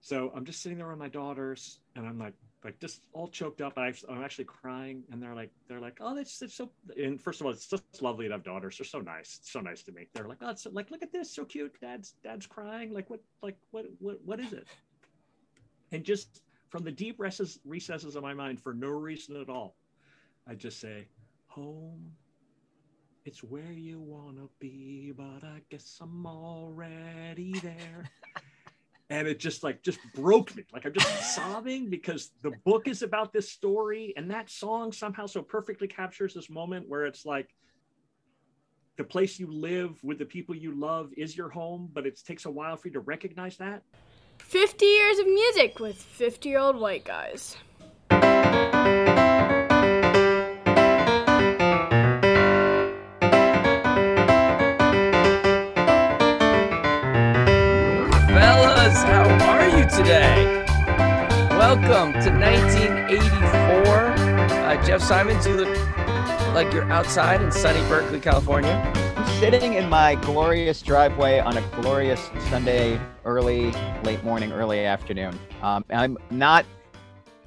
So I'm just sitting there with my daughters, and I'm like, like just all choked up. I, I'm actually crying, and they're like, they're like, oh, that's, that's so. And first of all, it's just lovely to have daughters. They're so nice, so nice to me. They're like, oh, it's like, look at this, so cute. Dad's, dad's crying. Like, what, like, what, what, what is it? And just from the deep recesses, recesses of my mind, for no reason at all, I just say, home. It's where you wanna be, but I guess I'm already there. and it just like just broke me like i'm just sobbing because the book is about this story and that song somehow so perfectly captures this moment where it's like the place you live with the people you love is your home but it takes a while for you to recognize that 50 years of music with 50 year old white guys. Today? Welcome to 1984. Uh, Jeff Simons, you look like you're outside in sunny Berkeley, California. I'm sitting in my glorious driveway on a glorious Sunday, early, late morning, early afternoon. Um, I'm not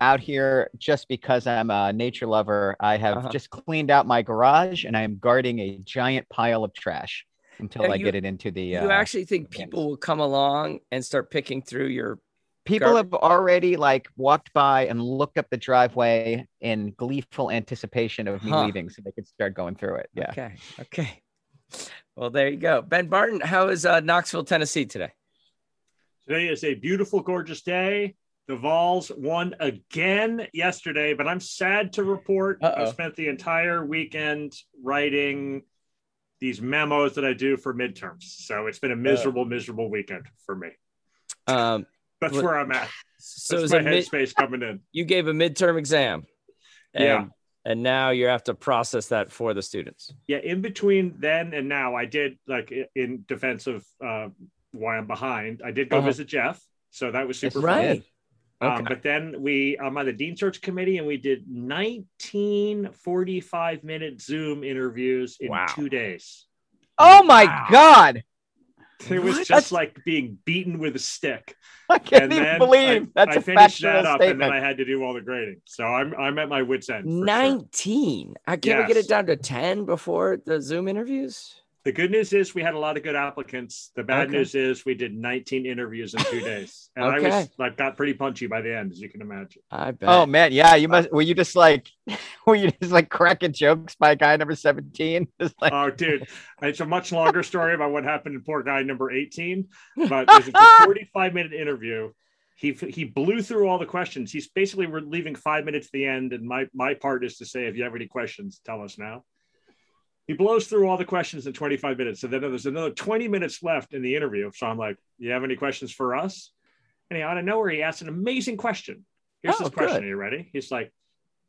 out here just because I'm a nature lover. I have Uh-huh. just cleaned out my garage and I am guarding a giant pile of trash until Now, I you- get it into the. you uh, actually think people will come along and start picking through your people gar- have already like walked by and looked up the driveway in gleeful anticipation of me Huh. leaving so they could start going through it. Yeah. Okay. Okay. Well, there you go. Ben Barton, how is uh, Knoxville, Tennessee today? today is a beautiful gorgeous day the vols won again yesterday but i'm sad to report i Uh-oh. spent the entire weekend writing these memos that i do for midterms so it's been a miserable miserable weekend for me Um, that's What- where i'm at so that's is my a mid- headspace coming in you gave a midterm exam. And, Yeah. And now you have to process that for the students. yeah in between then and now i did like in defense of uh, why i'm behind i did go Uh-huh. visit jeff so that was super right. fun Right. um, but then we i'm on the dean search committee and we did 19 45 minute zoom interviews in Wow. two days Oh my Wow. God. It was What? just like being beaten with a stick I can't and even then believe I, that's I a finished that up and then i had to do all the grading so i'm i'm at my wits end for sure. 19. I can't we get it down to 10 before the Zoom interviews? The good news is we had a lot of good applicants. The bad Okay. news is we did 19 interviews in two days, and I was like got pretty punchy by the end, as you can imagine. I oh, bet. Oh man, yeah, you must. Uh, were you just like, were you just like cracking jokes by guy number seventeen? Like, Oh, dude, it's a much longer story about what happened to poor guy number 18, but it's a 45 minute interview. He he blew through all the questions. He's basically we're leaving five minutes at the end, and my my part is to say if you have any questions, tell us now. He blows through all the questions in 25 minutes, and then there's another 20 minutes left in the interview. So I'm like, "You have any questions for us?" And he, out of nowhere, he asked an amazing question. Here's Oh, this question. good. Are you ready? He's like,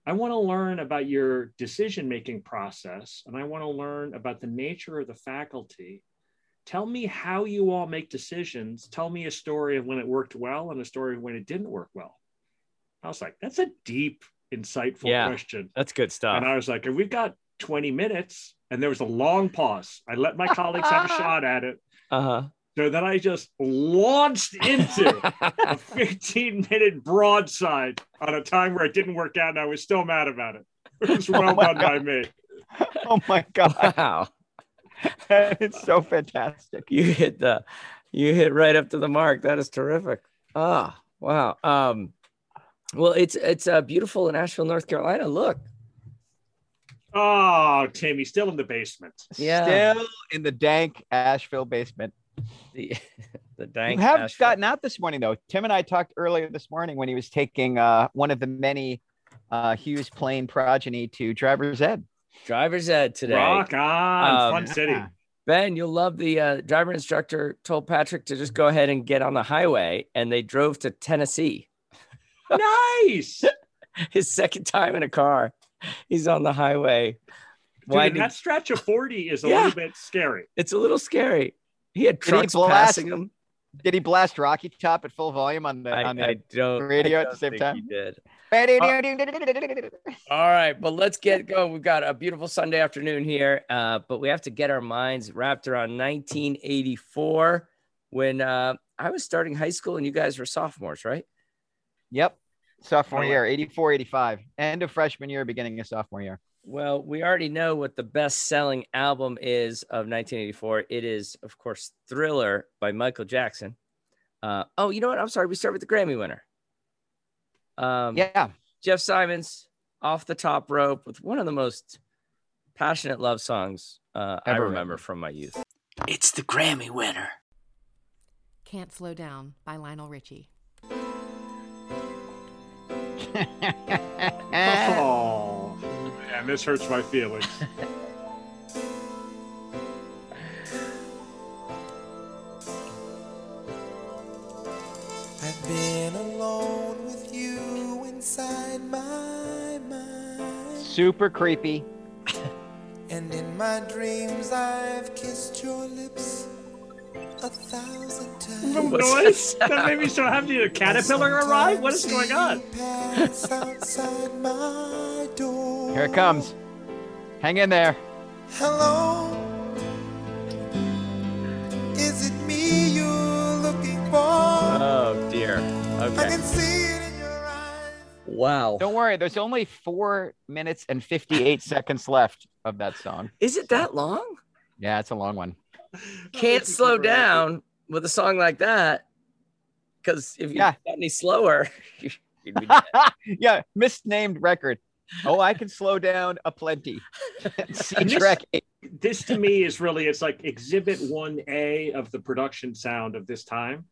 I want to learn about your decision making process and I want to learn about the nature of the faculty. Tell me how you all make decisions. Tell me a story of when it worked well and a story of when it didn't work well. I was like, that's a deep, insightful Yeah. question. That's good stuff. And I was like, we've got 20 minutes. And there was a long pause. I let my colleagues have a shot at it. Uh-huh. So then I just launched into a 15 minute broadside on a time where it didn't work out and I was still mad about it. It was Oh well my done by me. oh my god, wow. it's so fantastic. You hit the you hit right up to the mark. That is terrific. Ah, wow. Um well it's it's uh, beautiful in Asheville, North Carolina. Look. Oh, Timmy, still in the basement. Yeah. Still in the dank Asheville basement. The the dank you have Asheville. gotten out this morning though. Tim and I talked earlier this morning when he was taking uh, one of the many uh, Hughes plane progeny to driver's ed. driver's ed today. Rock on, Um, Fun City. Ben, you'll love the uh, driver instructor told Patrick to just go ahead and get on the highway, and they drove to Tennessee. Nice. His second time in a car, he's on the highway. Dude, that stretch of 40 is a Yeah. little bit scary. It's a little scary. He had Did he trucks blast- passing him. Did he blast Rocky Top at full volume on the I, on the I don't radio I at the same time? He did. All All right, but let's get going. We've got a beautiful Sunday afternoon here, uh, but we have to get our minds wrapped around 1984. when uh, I was starting high school and you guys were sophomores, right? Yep. Sophomore Oh, year, 84, 85. End of freshman year, beginning of sophomore year. Well, we already know what the best selling album is of 1984. It is, of course, Thriller by Michael Jackson. Uh, oh, you know what? I'm sorry. We start with the Grammy winner. Um, Yeah. Jeff Simons, Off the Top Rope, with one of the most passionate love songs uh, I remember written. from my youth. It's the Grammy winner. Can't Slow Down by Lionel Richie. Oh, man, this hurts my feelings. I've been alone with you inside my mind. Super creepy. And in my dreams, I've kissed your lips a thousand times. The What's noise that that made me so happy. A caterpillar arrived. What is going on? Pass outside my door. Here it comes. Hang in there. Hello. Is it me you're looking for? Oh, dear. I Okay. can see it in your eyes. Wow. Don't worry. There's only four minutes and 58 seconds left of that song. Is it that long? Yeah, it's a long one. Can't slow down with a song like that. Because if you Yeah. got any slower, you'd be yeah, misnamed record. Oh, I can slow down a plenty. C this- track eight. This to me is really it's like exhibit 1A of the production sound of this time.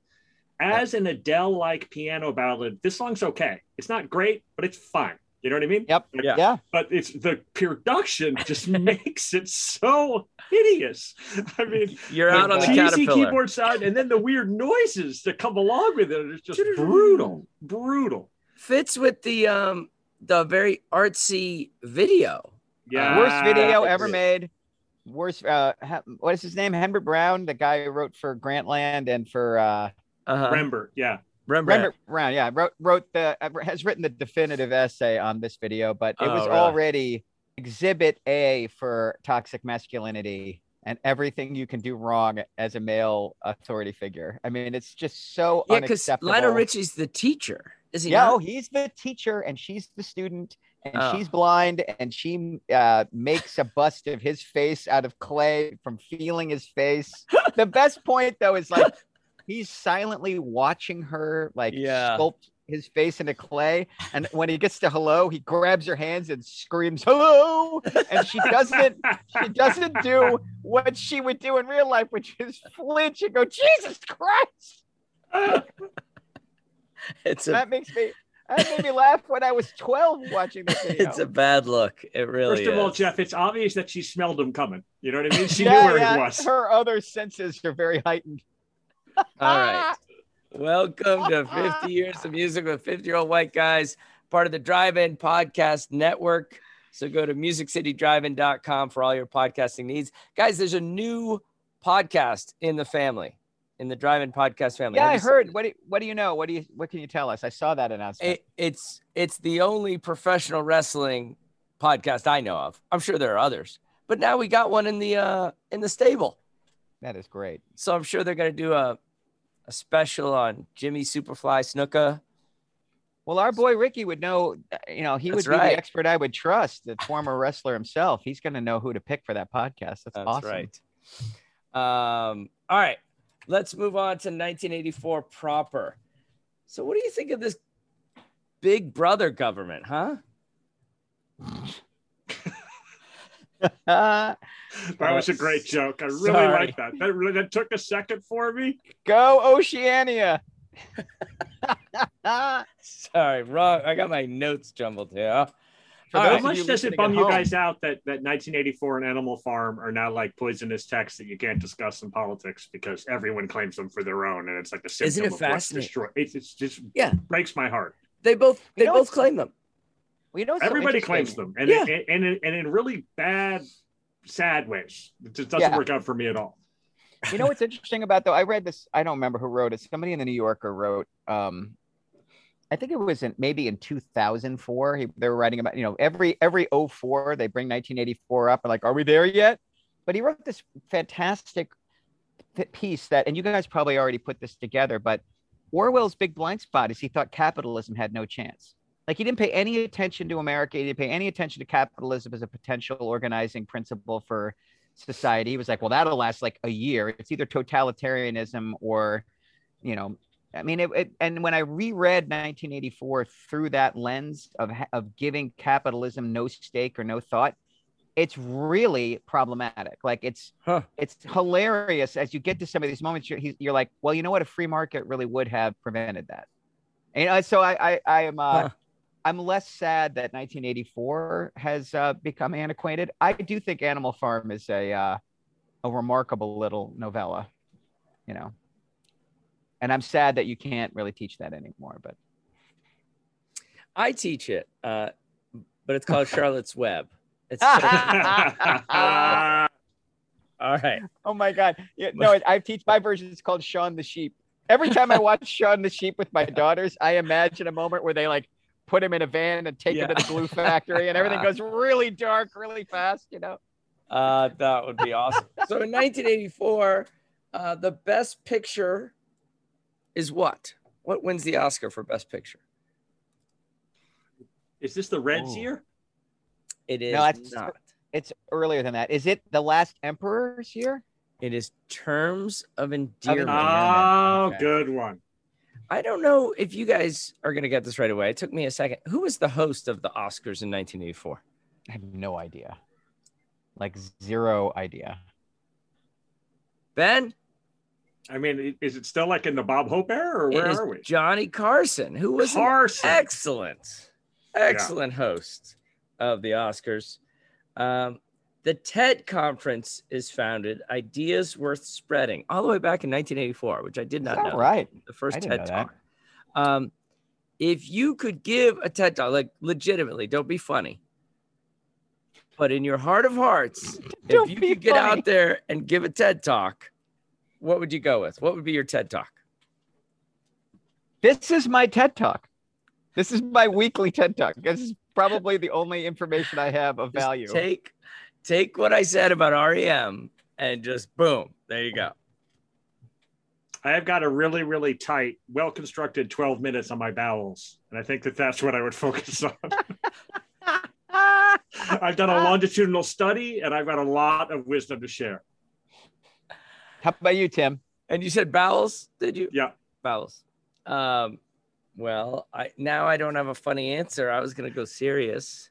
As an Adele like piano ballad, this song's okay. It's not great, but it's fine. You know what I mean? Yep. Like, Yeah. Yeah. But it's the production just makes it so hideous. I mean, You're out on the cheesy caterpillar. keyboard sound, and then the weird noises that come along with it are just brutal, brutal. Fits with the um the very artsy video. Yeah, Worst video ever made. Worst. Uh, ha- what is his name? Henry Brown, the guy who wrote for Grantland and for uh, Uh-huh. Rembert, yeah. Rembrandt. Rembrandt Brown. Yeah, wrote wrote the uh, has written the definitive essay on this video, but it Oh, was really? already Exhibit A for toxic masculinity and everything you can do wrong as a male authority figure. I mean, it's just so Yeah, because. Lionel Richie's the teacher, is he No, not? he's the teacher and she's the student and Oh. she's blind and she uh, makes a bust of his face out of clay from feeling his face. the best point though is like he's silently watching her like Yeah. sculpt his face into clay and when he gets to hello he grabs her hands and screams hello and she doesn't she doesn't do what she would do in real life which is flinch and go jesus christ It's a that makes me that made me laugh when I was 12 watching this video. it's a bad look. It really First of all. Jeff, it's obvious that she smelled him coming. You know what I mean? She Yeah, knew where yeah, he was. Her other senses are very heightened. All right. Welcome to 50 Years of Music with 50 Year Old White Guys, part of the Drive In Podcast Network. So go to musiccitydrivein.com for all your podcasting needs. Guys, there's a new podcast in the family, in the Drive In Podcast family. Yeah, I heard. What do, what do you know? What do you what can you tell us? I saw that announcement. It, it's it's the only professional wrestling podcast I know of. I'm sure there are others, but now we got one in the uh in the stable. that is great. So I'm sure they're gonna do a a special on Jimmy Superfly Snuka. Well, our boy Ricky would know. You know, he That's would be right. the expert I would trust. The former wrestler himself. He's going to know who to pick for that podcast. That's, That's awesome. right. Um, all right, let's move on to 1984 proper. So, what do you think of this Big Brother government, huh? That was a great joke. I really Sorry. like that. That really that took a second for me. Go Oceania. Sorry, wrong. I got my notes jumbled here. How right. much does it bum you home- guys out that, that 1984 and Animal Farm are now like poisonous texts that you can't discuss in politics because everyone claims them for their own, and it's like a symptom Isn't it of what's destroyed. It's, it's just Yeah. breaks my heart. They both they You know both claim them. Well, you know, what's so Everybody claims them, and Yeah. it, and and in really bad, sad ways. It just doesn't Yeah. work out for me at all. you know what's interesting about though? I read this. I don't remember who wrote it. Somebody in the New Yorker wrote. Um, I think it was in maybe in 2004. He, they were writing about you know every every 04 they bring 1984 up and like, are we there yet? But he wrote this fantastic piece that, and you guys probably already put this together, but Orwell's big blind spot is he thought capitalism had no chance. Like he didn't pay any attention to America. He didn't pay any attention to capitalism as a potential organizing principle for society. He was like, well, that'll last like a year. It's either totalitarianism or, you know, I mean, it, it, and when I reread 1984 through that lens of of giving capitalism no stake or no thought, it's really problematic. Like it's Huh. it's hilarious as you get to some of these moments. You're, you're like, well, you know what? A free market really would have prevented that. And uh, so I I, I am uh, Huh. I'm less sad that 1984 has uh, become antiquated. I do think Animal Farm is a uh, a remarkable little novella, you know. And I'm sad that you can't really teach that anymore. But I teach it, uh, but it's called Charlotte's Web. It's all right. oh my god, yeah, no, I, teach my version. It's called Shaun the Sheep. Every time I watch Shaun the Sheep with my daughters, I imagine a moment where they like put him in a van and take him to the glue factory, and everything goes really dark, really fast. You know. Uh, that would be awesome. so in 1984, uh, the best picture is what? What wins the Oscar for best picture? Is this the Reds Ooh. year? It is No, that's- not. It's earlier than that. Is it the last Emperor's year? It is terms of endearment. Oh, Okay. good one. I don't know if you guys are going to get this right away. It took me a second. Who was the host of the Oscars in 1984? I have no idea. Like zero idea. Ben? I mean, is it still like in the Bob Hope era, or where where is are we? Johnny Carson, who was an Carson. excellent, excellent host of the Oscars. Um, the TED conference is founded Ideas Worth Spreading all the way back in 1984, which I did not know. right? The first TED talk. Um, if you could give a TED talk, like legitimately, don't be funny, but in your heart of hearts, if you could get funny. out there and give a TED talk, what would you go with? What would be your TED talk? This is my TED Talk. This is my weekly TED Talk. This is probably the only information I have of Just value. Take take what I said about REM and just boom, there you go. I have got a really, really tight, well constructed 12 minutes on my bowels. And I think that that's what I would focus on. I've done a longitudinal study and I've got a lot of wisdom to share. How about you, Tim? And you said bowels, did you? Yeah. Bowels. Um, well, I now I don't have a funny answer. I was gonna go serious.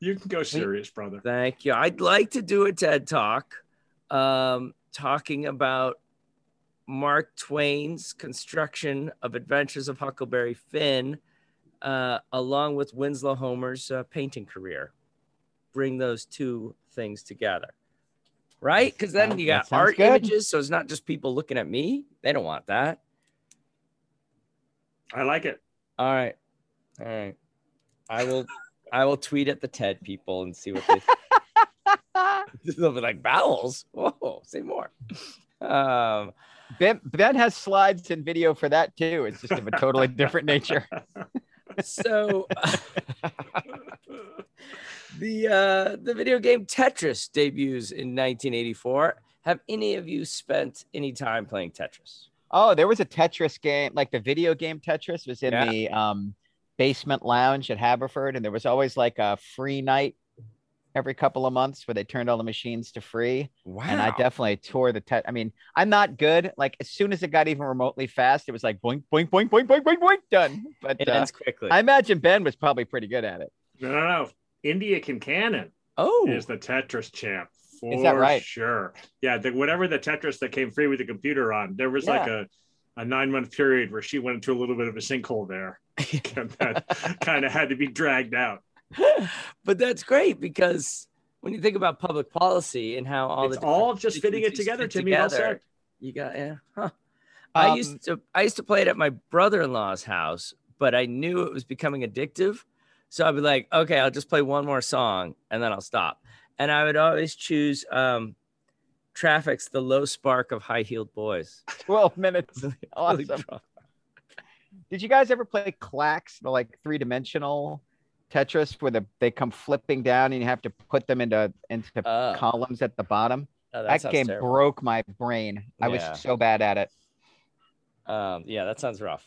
You can go serious, brother. Thank you. I'd like to do a TED talk um, talking about Mark Twain's construction of Adventures of Huckleberry Finn, uh, along with Winslow Homer's uh, painting career. Bring those two things together. Right? Because then you got art good. images. So it's not just people looking at me. They don't want that. I like it. All right. All right. I will I will tweet at the TED people and see what they They'll be like bowels. Whoa, say more. Um, Ben, ben has slides and video for that too. It's just of a totally different nature. so the uh, the video game Tetris debuts in 1984. Have any of you spent any time playing Tetris? Oh, there was a Tetris game, like the video game Tetris was in Yeah. the um, basement lounge at Haverford, and there was always like a free night every couple of months where they turned all the machines to free. Wow. And I definitely tore the tet. I mean, I'm not good. Like as soon as it got even remotely fast, it was like boink, boink, boink, boink, boink, boink, boink, done. But it uh, ends quickly. I imagine Ben was probably pretty good at it. No, no, no. Indya Kincannon oh, is the Tetris champ. For Is that right? Sure. Yeah. The, whatever the Tetris that came free with the computer on, there was like a, a nine month period where she went into a little bit of a sinkhole there. and that kind of had to be dragged out. but that's great because when you think about public policy and how all it's the all just fitting it together, fit Timmy. Well together. You got yeah. Huh. I Um, used to I used to play it at my brother-in-law's house, but I knew it was becoming addictive. So I'd be like, okay, I'll just play one more song and then I'll stop. And I would always choose um Traffic's The Low Spark of High Heeled Boys. 12 minutes. Really Awesome. Did you guys ever play Klax, the like three dimensional Tetris where the, they come flipping down and you have to put them into into Oh. columns at the bottom? Oh, that sounds game terrible. broke my brain. I was so bad at it. Um, yeah, that sounds rough.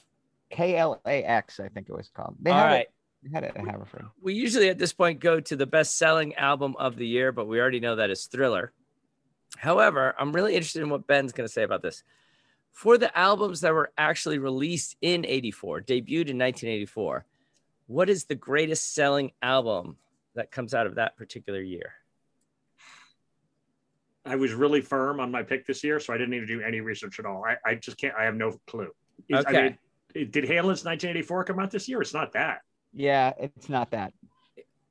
K L A X, I think it was called. They All had right. it. They had it at Haverford. We usually at this point go to the best selling album of the year, but we already know that is Thriller. However, I'm really interested in what Ben's going to say about this. For the albums that were actually released in 84, debuted in 1984, what is the greatest selling album that comes out of that particular year? I was really firm on my pick this year, so I didn't need to do any research at all. I, I just can't. I have no clue. Is- I Okay. mean, did Halen's 1984 come out this year? It's not that. Yeah, it's not that.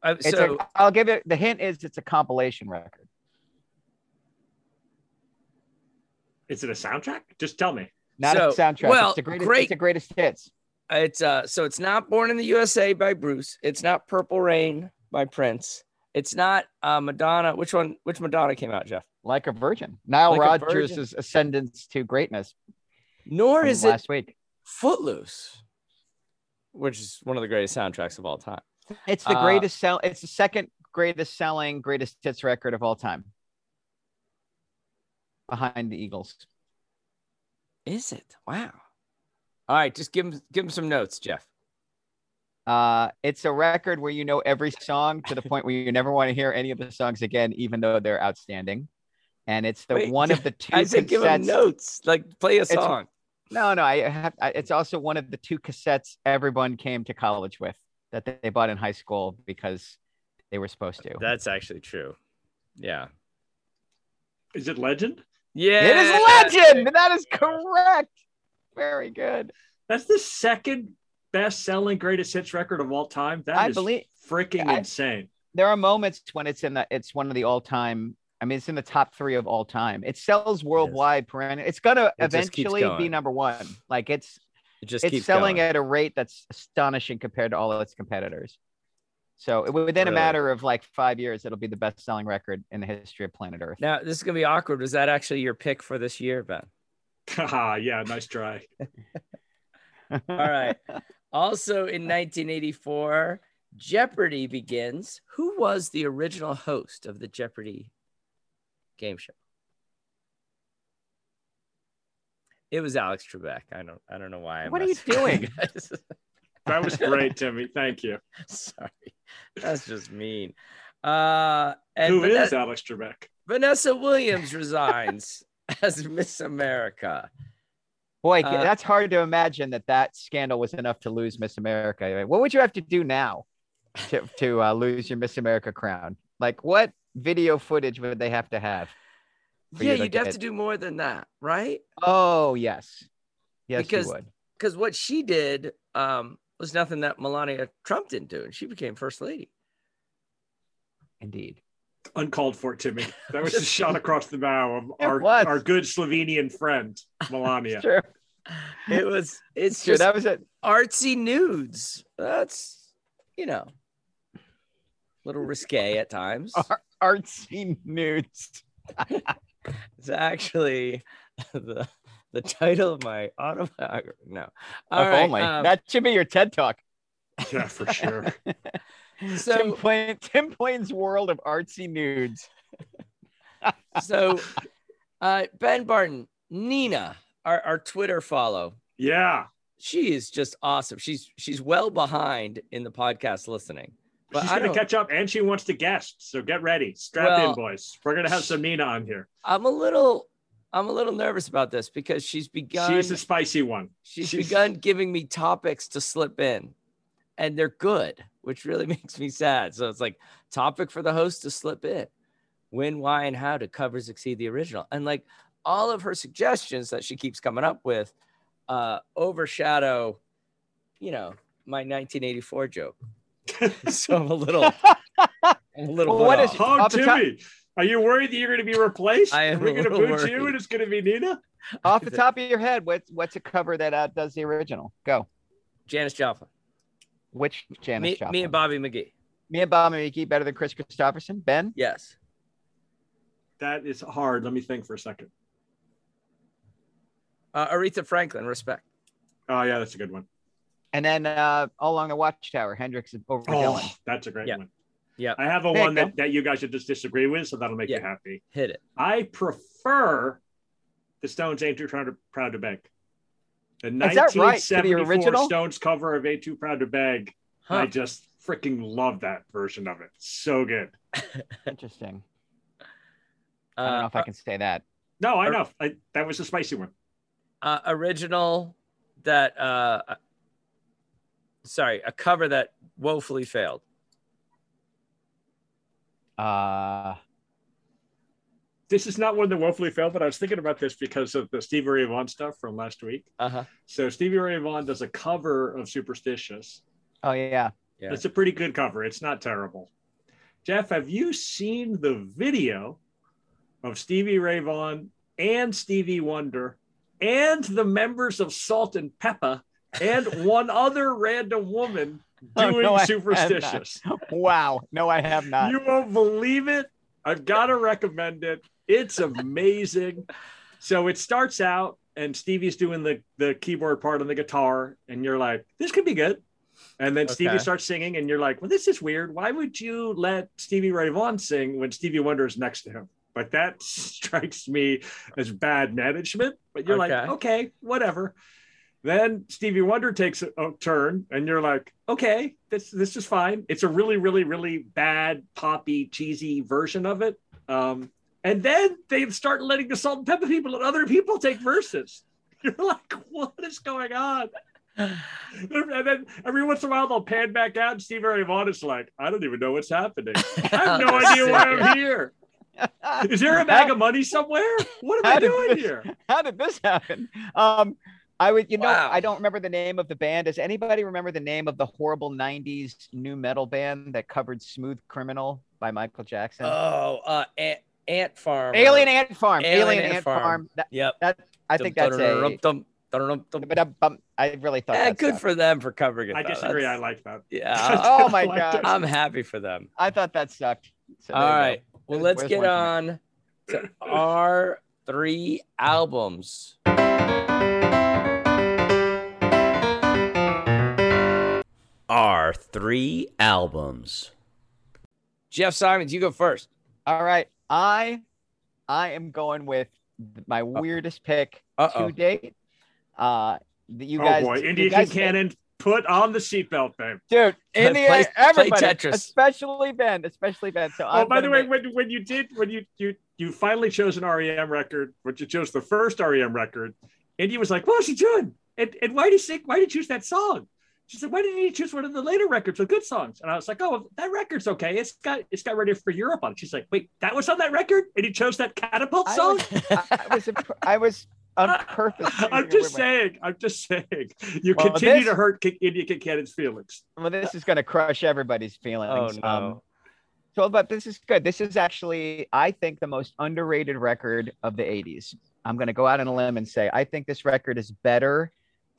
Uh, It's so, a, I'll give it the hint is it's a compilation record. Is it a soundtrack? Just tell me. Not So, a soundtrack. well, it's the greatest great- it's the greatest hits. It's uh so it's not Born in the USA by Bruce. It's not Purple Rain by Prince. It's not uh Madonna. Which one which Madonna came out, Jeff? Like a virgin. Nile Like Rodgers' ascendance to greatness Nor from is it last week. Footloose, which is one of the greatest soundtracks of all time. It's the Uh, greatest sell it's the second greatest selling greatest hits record of all time. Behind the Eagles. Is it? Wow. All right, just give him give him some notes, Jeff. Uh, it's a record where you know every song to the point where you never want to hear any of the songs again, even though they're outstanding. And it's the Wait, one of the two I said give him notes. Like play a song. No, no, I have. I, it's also one of the two cassettes everyone came to college with that they bought in high school because they were supposed to. That's actually true. Yeah. Is it Legend? Yeah. it is legend. That is correct. Very good. That's the second best-selling greatest hits record of all time. That is I believe- freaking I- insane. There are moments when it's in the. It's one of the all-time. I mean, it's in the top three of all time. It sells worldwide. Perennial. It's gonna It just keeps eventually be number one. Like it's It just it's keeps selling going. at a rate that's astonishing compared to all of its competitors. So within a matter of like five years, it'll be the best-selling record in the history of planet Earth. Now this is gonna be awkward. Was that actually your pick for this year, Ben? Haha, yeah, nice try. All right. Also in 1984, Jeopardy begins. Who was the original host of the Jeopardy game show? It was Alex Trebek. I don't. I don't know why. I'm What are you messing with doing? guys. That was great, Timmy. Thank you. Sorry, that's just mean. Uh, and Who Vane- is Alex Trebek? Vanessa Williams resigns as Miss America. Boy, Uh, that's hard to imagine that that scandal was enough to lose Miss America. What would you have to do now to, to uh, lose your Miss America crown? Like, what video footage would they have to have? Yeah, you to you'd have get- to do more than that, right? Oh, yes. Yes, Because- you would. Because what she did um, was nothing that Melania Trump didn't do, and she became first lady. Indeed. Uncalled for, Timmy. That was a shot across the bow of our, was. our good Slovenian friend, Melania. Sure. It was. It's Sure. just That was it. artsy nudes. That's you know, a little risque at times. Ar- artsy nudes. It's actually the the title of my autobiography. No, all If right. only. um, that should be your TED talk. Yeah, for sure. Tim, so Plain, Tim Plain's world of artsy nudes. so, uh, Ben Barton, Nina, our, our Twitter follow. Yeah. She is just awesome. She's she's well behind in the podcast listening. But She's I gonna catch up and she wants to guest. So get ready. Strap Well- in, boys. We're going to have some Nina on here. I'm a little I'm a little nervous about this because she's begun She's the spicy one. she's she's- begun giving me topics to slip in and they're good, which really makes me sad. So it's like topic for the host to slip in. When, why, and how to covers exceed the original? And like all of her suggestions that she keeps coming up with uh overshadow, you know, my 1984 joke. so I'm a little I'm a little Well, what put is- off. Off the top- Timmy. Are you worried that you're going to be replaced? I am Are we a going to little boot you and it's going to be Nina? Off the top of your head, what's what's a cover that outdoes the original? Go. Janis Joplin. Which Janis Me, Joplin? me and Bobby McGee. Me and Bobby McGee better than Kris Kristofferson. Ben. Yes. That is hard. Let me think for a second. Uh, Aretha Franklin, respect. Oh, yeah, that's a good one. And then uh, all along the Watchtower, Hendrix over Oh, Dylan. that's a great Yeah. one. Yep. I have a There one that, that you guys should just disagree with, so that'll make you happy. Hit it. I prefer the Stones "Ain't Too Proud to, Proud to Beg." The Is that right? The 1974 original? Stones cover of "Ain't Too Proud to Beg." I just freaking love that version of it. So good. Interesting. I don't know if I can say that. No, I know. I, that was a spicy one. uh, original that uh uh, sorry a cover that woefully failed Uh, This is not one that woefully failed, but I was thinking about this because of the Stevie Ray Vaughan stuff from last week. uh-huh So Stevie Ray Vaughan does a cover of "Superstitious." oh yeah. Yeah. It's a pretty good cover. It's not terrible. Jeff, have you seen the video of Stevie Ray Vaughan and Stevie Wonder and the members of Salt-N-Pepa and one other random woman Oh, doing no, Superstitious? Wow. No, I have not. You won't believe it. I've got to recommend it. It's amazing. so it starts out, and Stevie's doing the the keyboard part on the guitar, and you're like, this could be good. And then Stevie starts singing, and you're like, well, this is weird. Why would you let Stevie Ray Vaughan sing when Stevie Wonder is next to him? But that strikes me as bad management. But you're like, Okay. okay, whatever. Then Stevie Wonder takes a, a turn, and you're like, okay, this this is fine. It's a really, really, really bad poppy, cheesy version of it. Um, and then they start letting the Salt-N-Pepa people and other people take verses. You're like, what is going on? And then every once in a while they'll pan back out, and Stevie Ray Vaughan is like, I don't even know what's happening. I have no idea why I'm here. Is there a bag of money somewhere? What am I doing this- here? How did this happen? Um, I would, you know, Wow. I don't remember the name of the band. Does anybody remember the name of the horrible '90s nu metal band that covered "Smooth Criminal" by Michael Jackson? oh uh ant, ant farm Alien Ant Farm. Alien Alien, Ant Ant, Farm. Farm. That, yep that I think that's. Dum. But um, um, I really thought. Yeah, that good for them for covering it I though. disagree. I That's- like that. yeah Oh my I God. i'm happy for them I thought that sucked. So all go. well There's- let's get one for me. on to our three albums our three albums jeff simons you go first All right, I, I am going with my weirdest pick Uh-oh. to date. Uh, that you oh guys, boy, you Indya guys- Cannon, put on the seatbelt, babe. dude. Indya, Play- play everybody, Tetris. especially Ben, especially Ben. So, Oh, I'm by the way, make- when, when you did when you you you finally chose an REM record, when you chose the first REM record, Indya was like, "What was he doing? And and why did he sing? Why did he choose that song?" She said, "Why didn't he choose one of the later records with good songs?" And I was like, "Oh, that record's okay. It's got it's got Radio Free Europe on it." She's like, "Wait, that was on that record, and he chose that Catapult I song." was, I, I was, imp- I was on purpose. I'm just saying. I'm just saying. You Well, continue this- to hurt Ki- Indya Cannon's feelings. Well, this is going to crush everybody's feelings. oh feelings. no Um, So, but this is good. This is actually, I think, the most underrated record of the 80s. I'm going to go out on a limb and say, I think this record is better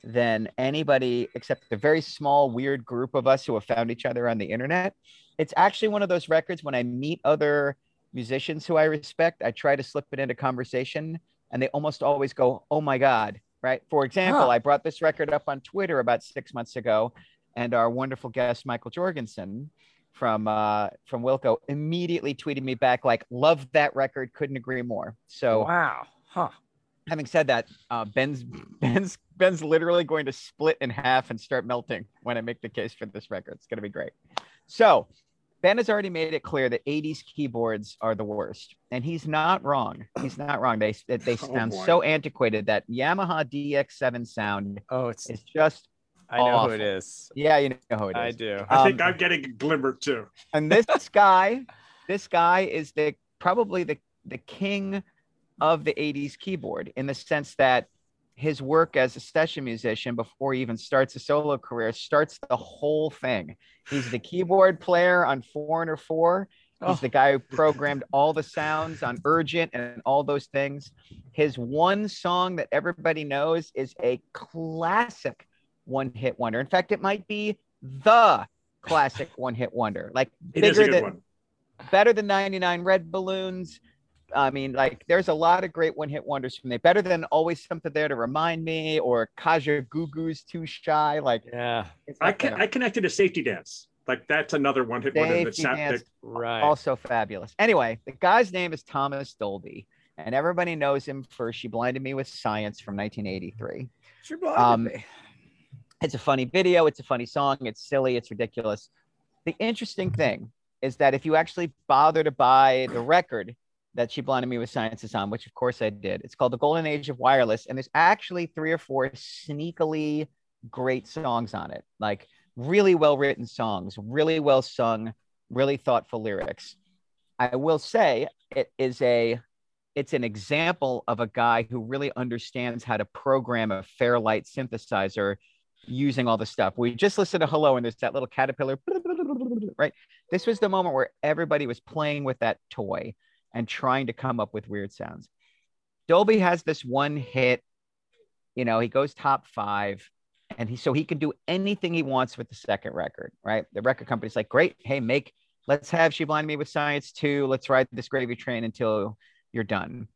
than anybody except a very small, weird group of us who have found each other on the internet. It's actually one of those records when I meet other musicians who I respect, I try to slip it into conversation and they almost always go, Oh my God. Right. For example, Huh. I brought this record up on Twitter about six months ago, and our wonderful guest, Mikael Jorgensen, from uh from Wilco immediately tweeted me back like love that record couldn't agree more so wow huh having said that uh ben's ben's ben's literally going to split in half and start melting when i make the case for this record. It's going to be great. So ben has already made it clear that 80s keyboards are the worst and he's not wrong. He's not wrong. They they, they Oh, sound boy. so antiquated that yamaha dx7 sound oh it's is just i know who it is. Yeah you know who it is. i do. I think Um, I'm getting a glimmer too. and this guy this guy is the probably the the king of the 80s keyboard in the sense that his work as a session musician before he even starts a solo career starts the whole thing he's the keyboard player on foreigner 4 he's Oh. the guy who programmed all the sounds on urgent and all those things his one song that everybody knows is a classic one hit wonder in fact it might be the classic one hit wonder like It is a bigger than one. better than 99 red balloons i mean like there's a lot of great one hit wonders from there better than always something there to remind me or Kajagoogoo's too shy like yeah I, up con- I connected to Safety Dance. like that's another one hit wonder that Safety sat that- Right. also fabulous. Anyway, the guy's name is Thomas Dolby, and everybody knows him for "She Blinded Me with Science" from 1983. Sure blinded Um, me. It's a funny video. It's a funny song. It's silly. It's ridiculous. The interesting thing is that if you actually bother to buy the record that She Blinded Me with Science is on, which of course I did, it's called The Golden Age of Wireless, and there's actually three or four sneakily great songs on it, like really well written songs, really well sung, really thoughtful lyrics. I will say it is a it's an example of a guy who really understands how to program a Fairlight synthesizer using all the stuff. We just listened to Hello and there's that little caterpillar, right? This was the moment where everybody was playing with that toy and trying to come up with weird sounds. Dolby has this one hit, you know, he goes top five and he so he can do anything he wants with the second record, right? The record company's like, great, hey, make let's have She Blinded Me with Science too. Let's ride this gravy train until you're done.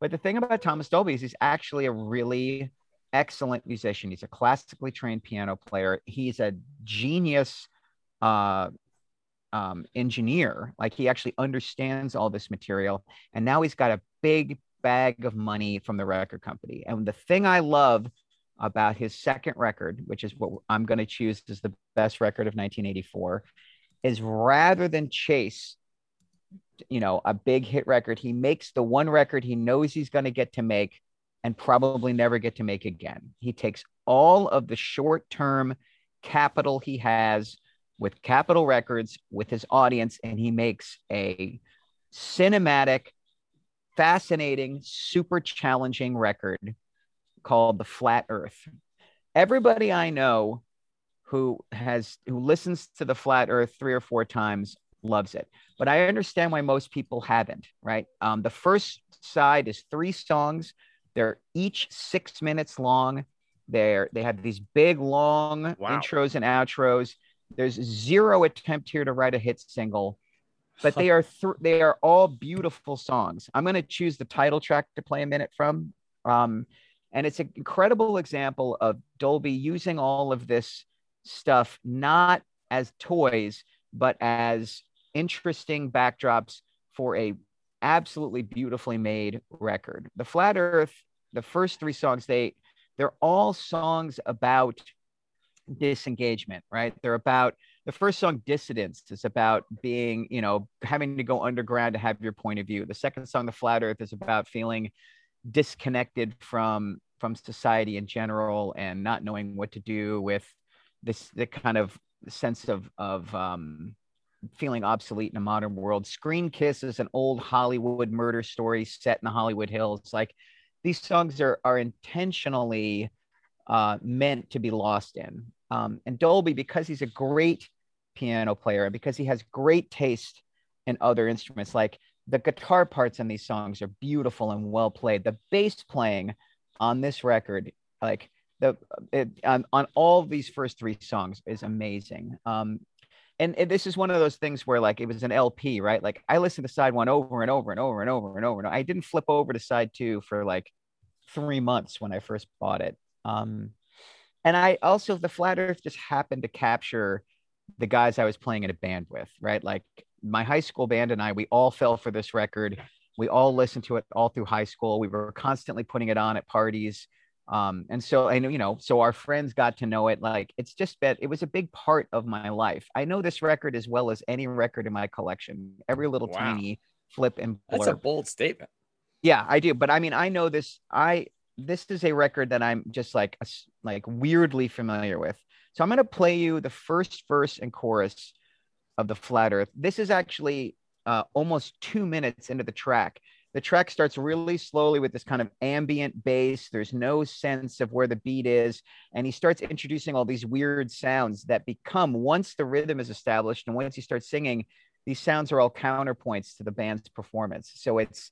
But the thing about Thomas Dolby is he's actually a really excellent musician. He's a classically trained piano player. He's a genius uh, um, engineer. Like he actually understands all this material. And now he's got a big bag of money from the record company. And the thing I love about his second record, which is what I'm going to choose as the best record of 1984, is rather than chase you know a big hit record he makes the one record he knows he's going to get to make and probably never get to make again he takes all of the short term capital he has with Capitol records with his audience and he makes a cinematic fascinating super challenging record called the flat earth. Everybody i know who has who listens to the flat earth three or four times loves it but i understand why most people haven't right? Um, the first side is three songs. They're each six minutes long. They're they have these big long Wow. intros and outros there's zero attempt here to write a hit single but they are th- they are all beautiful songs. I'm going to choose the title track to play a minute from um, and it's an incredible example of dolby using all of this stuff not as toys but as interesting backdrops for a absolutely beautifully made record. The flat earth the first three songs they they're all songs about disengagement right they're about the first song Dissidents is about being you know having to go underground to have your point of view the second song the flat earth is about feeling disconnected from from society in general and not knowing what to do with this the kind of sense of of um, feeling obsolete in a modern world. Screen Kiss is an old Hollywood murder story set in the Hollywood Hills. Like these songs are are intentionally uh, meant to be lost in. Um, and Dolby, because he's a great piano player and because he has great taste in other instruments, like the guitar parts in these songs are beautiful and well played. The bass playing on this record, like the it, on, on all these first three songs, is amazing. Um, and, and this is one of those things where like it was an LP, right? Like I listened to side one over and over and over and over and over. And I didn't flip over to side two for like three months when I first bought it. Um, and I also the flat Earth just happened to capture the guys I was playing in a band with, right? Like my high school band and I, we all fell for this record. We all listened to it all through high school. We were constantly putting it on at parties. Um, and so I know, you know, so our friends got to know it. Like it's just been, it was a big part of my life. I know this record as well as any record in my collection, every little Wow. tiny flip and blurb. That's a bold statement. Yeah, I do. But I mean, I know this. I this is a record that I'm just like like weirdly familiar with. So I'm gonna play you the first verse and chorus of the Flat Earth. This is actually uh, almost two minutes into the track. The track starts really slowly with this kind of ambient bass. There's no sense of where the beat is, and he starts introducing all these weird sounds that become once the rhythm is established and once he starts singing, these sounds are all counterpoints to the band's performance. So it's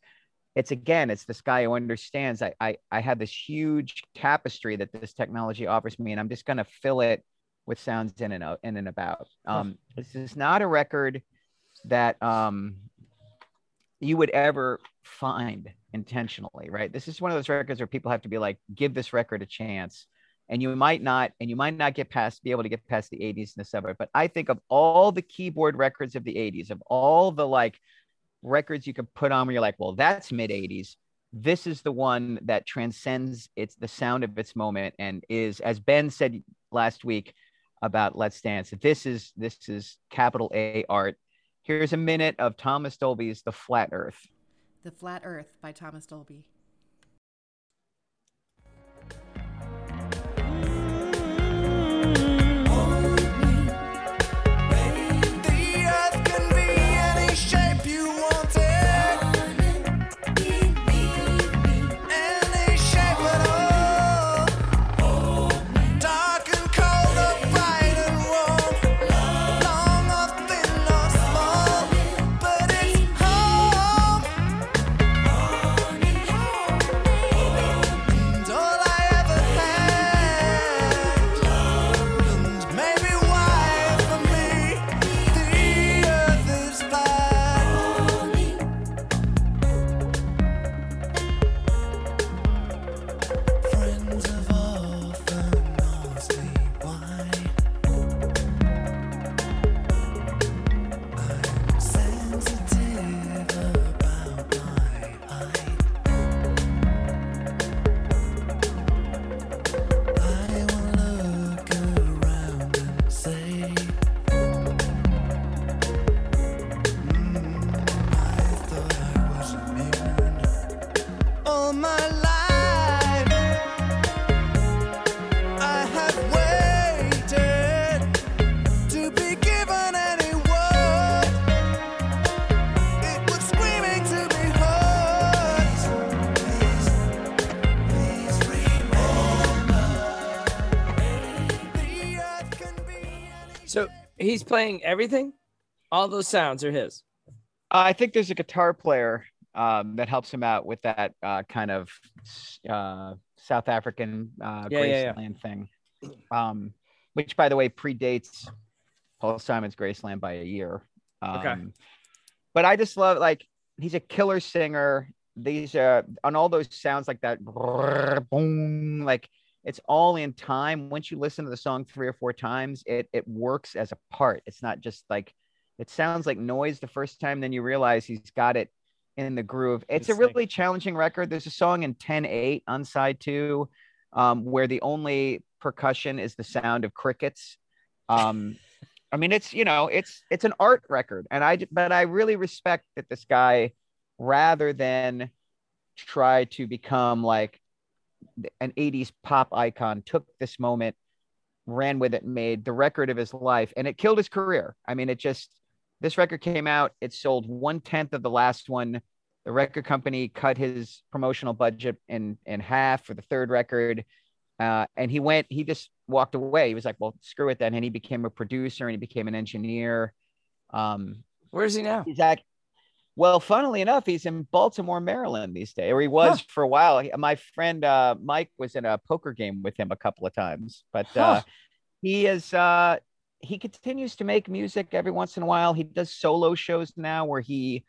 it's again it's this guy who understands I, I i have this huge tapestry that this technology offers me and i'm just going to fill it with sounds in and out in and about. Um this is not a record that um you would ever find intentionally right? This is one of those records where people have to be like give this record a chance. And you might not, and you might not get past, be able to get past the 80s and the 70s. But I think of all the keyboard records of the 80s, of all the like records you could put on where you're like, well, that's mid 80s. This is the one that transcends its the sound of its moment and is, as Ben said last week about Let's Dance, this is this is capital A art. Here's a minute of Thomas Dolby's The Flat Earth. The Flat Earth by Thomas Dolby. He's playing everything. All those sounds are his. I think there's a guitar player um, that helps him out with that uh, kind of uh, South African uh, Yeah, yeah, yeah. Graceland thing, um, which, by the way, predates Paul Simon's Graceland by a year. Um, Okay. But I just love like he's a killer singer. These uh, on all those sounds like that, boom, like it's all in time. Once you listen to the song three or four times, it it works as a part. It's not just like it sounds like noise the first time, then you realize he's got it in the groove. It's a really challenging record. There's a song in 10-8 on side two, um, where the only percussion is the sound of crickets. Um, I mean, it's you know, it's it's an art record, and I but I really respect that this guy, rather than try to become like an 80s pop icon, took this moment, ran with it, made the record of his life, and it killed his career. I mean, it just this record came out, it sold one tenth of the last one. The record company cut his promotional budget in in half for the third record. Uh, and he went, he just walked away. He was like, well, screw it then. And he became a producer and he became an engineer. Um, Where is he now? He's at, well, funnily enough, he's in Baltimore, Maryland these days, or he was for a while. He- My friend uh, Mike was in a poker game with him a couple of times, but uh, he is uh, he continues to make music every once in a while. He does solo shows now where he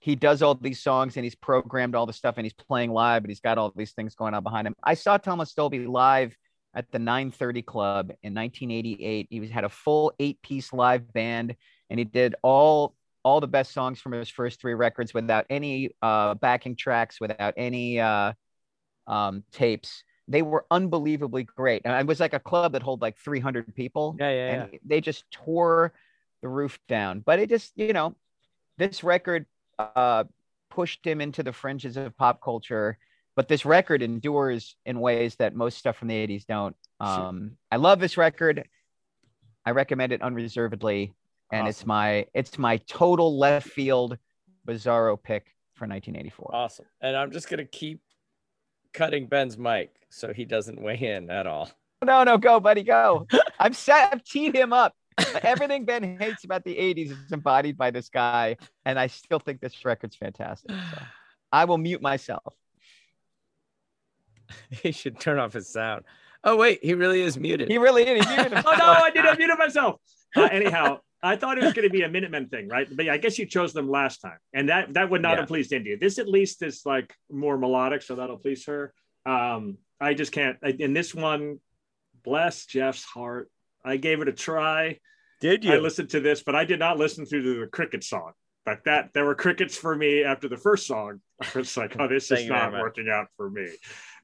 he does all these songs and he's programmed all the stuff and he's playing live, but he's got all these things going on behind him. I saw Thomas Dolby live at the 930 Club in 1988. He was had a full eight piece live band and he did all all the best songs from his first three records without any uh, backing tracks, without any uh, um, tapes. They were unbelievably great, and it was like a club that hold like 300 people. Yeah, yeah, yeah. and they just tore the roof down. But it just, you know, this record uh, pushed him into the fringes of pop culture. But this record endures in ways that most stuff from the 80s don't. Um, I love this record. I recommend it unreservedly, and it's my it's my total left field bizarro pick for 1984. Awesome. And I'm just gonna keep cutting Ben's mic so he doesn't weigh in at all. No, no, go, buddy, go. I'm set. I've teed him up. Everything Ben hates about the 80s is embodied by this guy, and I still think this record's fantastic. So I will mute myself. he should turn off his sound. Oh wait, he really is muted. He really is. He muted Oh no, I did unmute myself. Uh, anyhow, I thought it was going to be a Minutemen thing, right? But I guess you chose them last time, and that that would not Yeah. have pleased Indya. This at least is like more melodic, so that'll please her. Um, I just can't. I, in this one, bless Jeff's heart. I gave it a try. Did you? I listened to this, but I did not listen through the cricket song. Like that, there were crickets for me after the first song. I was like, oh, this is not working out for me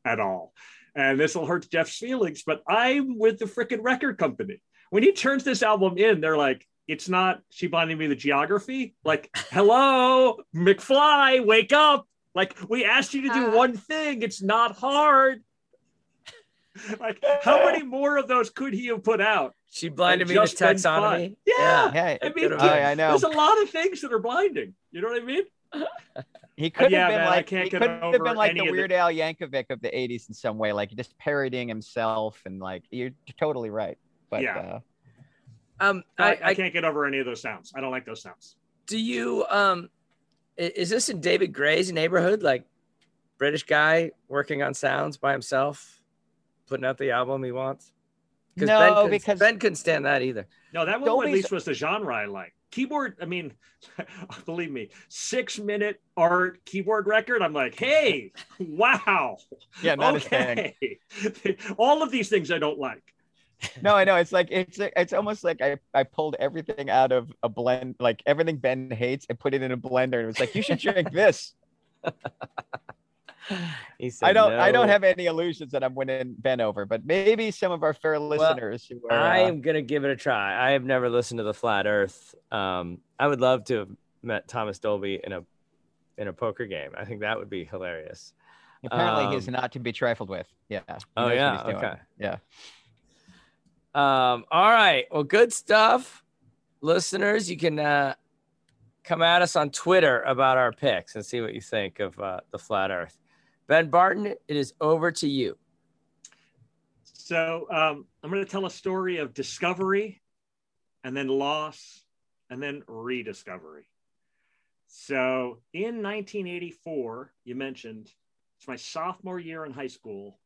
at all. And this will hurt Jeff's feelings, but I'm with the freaking record company. When he turns this album in, they're like, it's not she blinding me the geography. Like, hello, McFly, wake up. Like, we asked you to do one thing. It's not hard. like, how many more of those could he have put out? She blinded me to just been fun. taxonomy. Yeah. Hey, I mean, could've yeah, I know. there's a lot of things that are blinding. You know what I mean? He could yeah, have been man, like he get could have been like the of the- Weird Al Yankovic of the '80s in some way, like just parodying himself, and like you're totally right. But Yeah. uh, Um, I, I, I, I can't get over any of those sounds. I don't like those sounds. do you um, is this in David Gray's neighborhood? Like British guy working on sounds by himself, putting out the album he wants. Ben no, couldn't- because Ben couldn't stand that either. No, that one Dolby's- at least was the genre I like. Keyboard, I mean, believe me, six minute art keyboard record. I'm like, hey, wow. yeah, not his thing. okay. All of these things I don't like. No, I know. It's like it's it's almost like I, I pulled everything out of a blend, like everything Ben hates, and put it in a blender. And it was like, you should drink this. He said, I don't I don't have any illusions that I'm winning Ben over, but maybe some of our fair listeners who are I uh, am gonna give it a try. I have never listened to the Flat Earth. Um, I would love to have met Thomas Dolby in a in a poker game. I think that would be hilarious. apparently he's um, not to be trifled with. Yeah. Oh yeah, okay. Yeah. Um, all right. Well, good stuff. Listeners, you can uh, come at us on Twitter about our picks and see what you think of uh, the flat earth. Ben Barton, it is over to you. So um, I'm going to tell a story of discovery and then loss and then rediscovery. So in 1984, you mentioned it's my sophomore year in high school.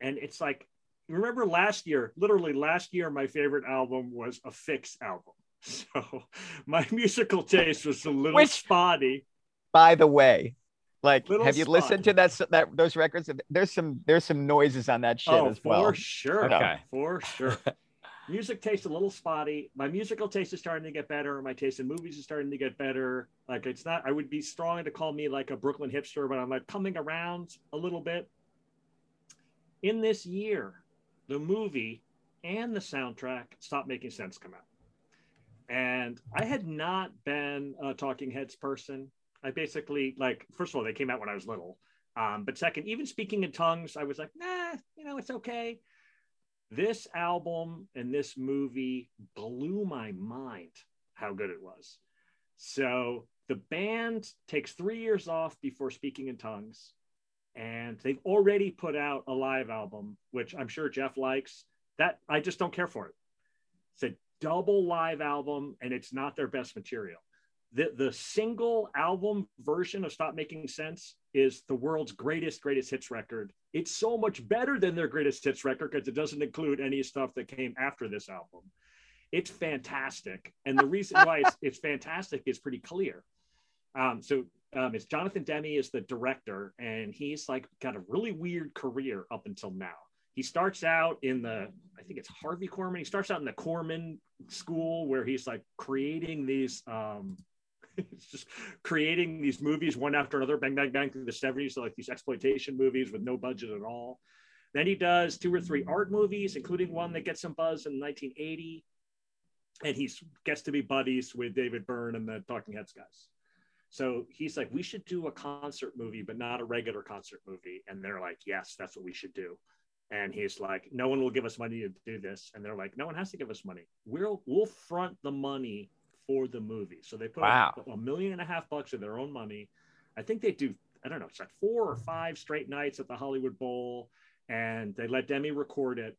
And it's like, remember last year, literally last year, my favorite album was a Fixx album. So my musical taste was a little Which- spotty. By the way, like, Little have you listened to that that those records? There's some there's some noises on that shit oh, as well. for sure. Okay. For sure. Music taste a little spotty. My musical taste is starting to get better. My taste in movies is starting to get better. Like it's not, I would be strong to call me like a Brooklyn hipster, but I'm like coming around a little bit. In this year, the movie and the soundtrack Stop Making Sense come out. And I had not been a Talking Heads person. I basically like, first of all, they came out when I was little. Um, but second, even speaking in tongues, I was like, nah, you know, it's okay. This album and this movie blew my mind how good it was. So the band takes three years off before speaking in tongues, and they've already put out a live album, which I'm sure Jeff likes. That I just don't care for it. It's a double live album, and it's not their best material the the single album version of Stop Making Sense is the world's greatest greatest hits record. It's so much better than their greatest hits record because it doesn't include any stuff that came after this album. It's fantastic, and the reason why it's, it's fantastic is pretty clear. Um, so um, it's Jonathan Demme is the director, and he's like got a really weird career up until now. He starts out in the, I think it's Harvey Korman. He starts out in the Corman school where he's like creating these um, it's just creating these movies one after another, bang, bang, bang through the 70s. So like these exploitation movies with no budget at all. Then he does two or three art movies, including one that gets some buzz in 1980. And he gets to be buddies with David Byrne and the Talking Heads guys. So he's like, we should do a concert movie, but not a regular concert movie. And they're like, yes, that's what we should do. And he's like, no one will give us money to do this. And they're like, no one has to give us money. We'll we'll front the money for the movie. So they put Wow. up a million and a half bucks of their own money. I think they do, I don't know, it's like four or five straight nights at the Hollywood Bowl. And they let Demme record it.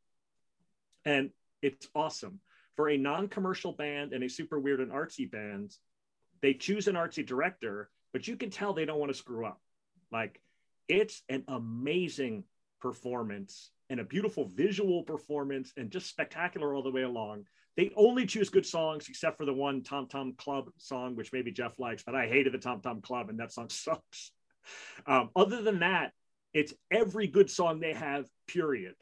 And it's awesome. For a non-commercial band and a super weird and artsy band, they choose an artsy director, but you can tell they don't want to screw up. Like it's an amazing performance and a beautiful visual performance and just spectacular all the way along. They only choose good songs except for the one Tom Tom Club song, which maybe Jeff likes, but I hated the Tom Tom Club and that song sucks. Um, other than that, it's every good song they have, period.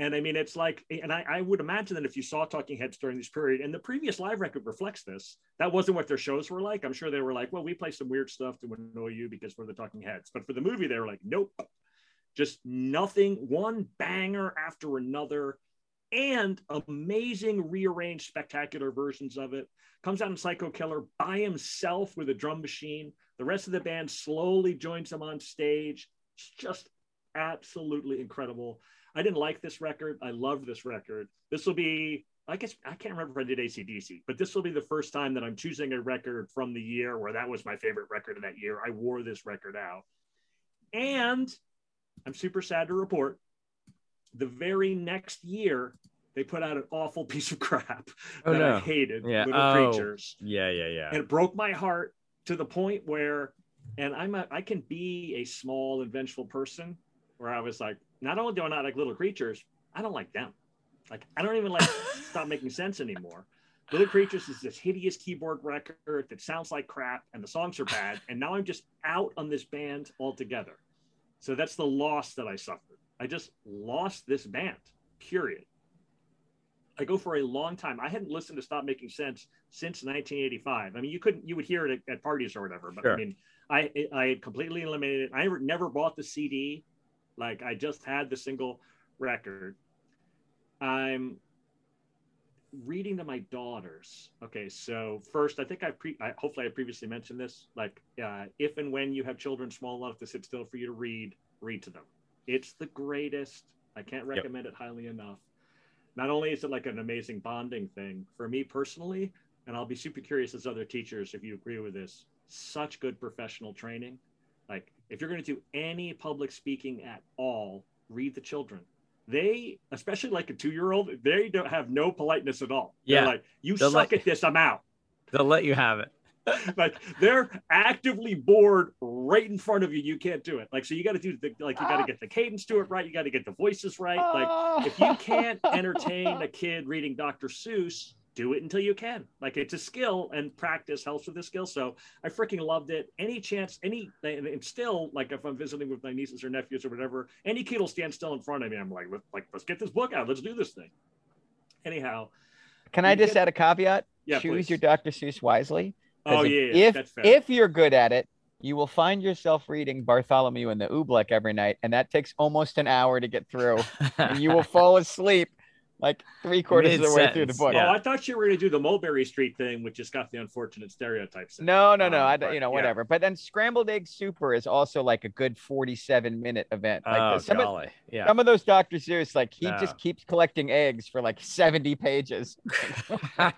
And I mean, it's like, and I, I would imagine that if you saw Talking Heads during this period, and the previous live record reflects this, that wasn't what their shows were like. I'm sure they were like, well, we play some weird stuff to annoy you because we're the Talking Heads. But for the movie, they were like, nope, just nothing, one banger after another, and amazing rearranged, spectacular versions of it. Comes out in Psycho Killer by himself with a drum machine. The rest of the band slowly joins him on stage. It's just absolutely incredible. I didn't like this record. I love this record. This will be, I guess, I can't remember if I did ACDC, but this will be the first time that I'm choosing a record from the year where that was my favorite record of that year. I wore this record out. And I'm super sad to report the very next year, they put out an awful piece of crap Oh, that no. I hated, Yeah. Little Oh. Creatures Yeah, yeah, yeah. and it broke my heart to the point where and i'm a, i can be a small and vengeful person where i was like not only do i not like little creatures i don't like them like i don't even like stop making sense anymore little creatures is this hideous keyboard record that sounds like crap and the songs are bad and now i'm just out on this band altogether so that's the loss that i suffered i just lost this band period I go for a long time. I hadn't listened to Stop Making Sense since 1985. I mean, you couldn't, you would hear it at, at parties or whatever, but Sure. I mean, I I completely eliminated. it. I never, never bought the CD. Like I just had the single record. I'm reading to my daughters. Okay, so first, I think I pre, I, hopefully I previously mentioned this. Like, uh, if and when you have children small enough to sit still for you to read, read to them. It's the greatest. I can't recommend it highly enough not only is it like an amazing bonding thing for me personally, and I'll be super curious as other teachers if you agree with this, such good professional training. Like if you're going to do any public speaking at all, read the children. They, especially like a two year old, they don't have no politeness at all. They're Yeah. like, you They'll suck let- at this, I'm out. They'll let you have it. like they're actively bored right in front of you. You can't do it. Like, so you got to do the, like, you got to get the cadence to it right. You got to get the voices right. Like, if you can't entertain a kid reading Dr. Seuss, do it until you can. Like it's a skill and practice helps with the skill. So I freaking loved it. Any chance, any, and still like if I'm visiting with my nieces or nephews or whatever, any kid will stand still in front of me. I'm like, like let's get this book out. Let's do this thing. Anyhow, Can I just get- add a caveat? yeah. Choose please. your Dr. Seuss wisely. Oh if, yeah, yeah, If that's fair. if you're good at it, you will find yourself reading Bartholomew and the Oobleck every night, and that takes almost an hour to get through, and you will fall asleep like three quarters of the way through the book. yeah. Oh, I thought you were going to do the Mulberry Street thing, which has got the unfortunate stereotypes. No, no, no. Um, I, but, you know, yeah. whatever. But then scrambled egg super is also like a good 47 minute event. Like oh, the- some, of. Yeah. some of those Dr. Seuss, like he No. just keeps collecting eggs for like 70 pages.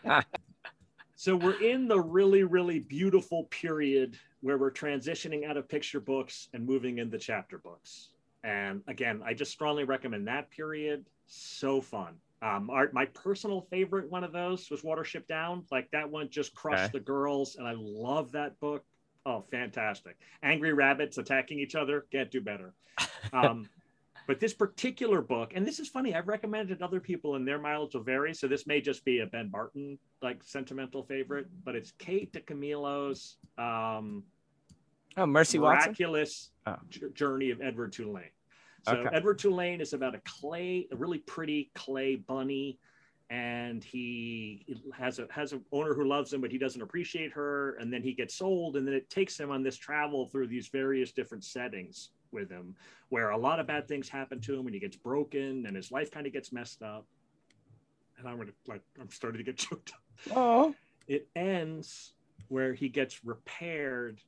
So we're in the really, really beautiful period where we're transitioning out of picture books and moving into chapter books. And again, I just strongly recommend that period. So fun. Um, our, my personal favorite one of those was Watership Down. Like that one just crushed Okay. the girls, and I love that book. Oh, fantastic! Angry rabbits attacking each other can't do better. Um, but this particular book, and this is funny, I've recommended it to other people, and their mileage will vary. So this may just be a Ben Barton like sentimental favorite, but it's Kate DiCamillo's um, oh, Mercy Watson. miraculous Oh. j- journey of Edward Tulane. So Okay. Edward Tulane is about a clay, a really pretty clay bunny, and he has a has an owner who loves him, but he doesn't appreciate her, and then he gets sold, and then it takes him on this travel through these various different settings with him, where a lot of bad things happen to him, and he gets broken, and his life kind of gets messed up. And I'm gonna like I'm starting to get choked up Oh. it ends where he gets repaired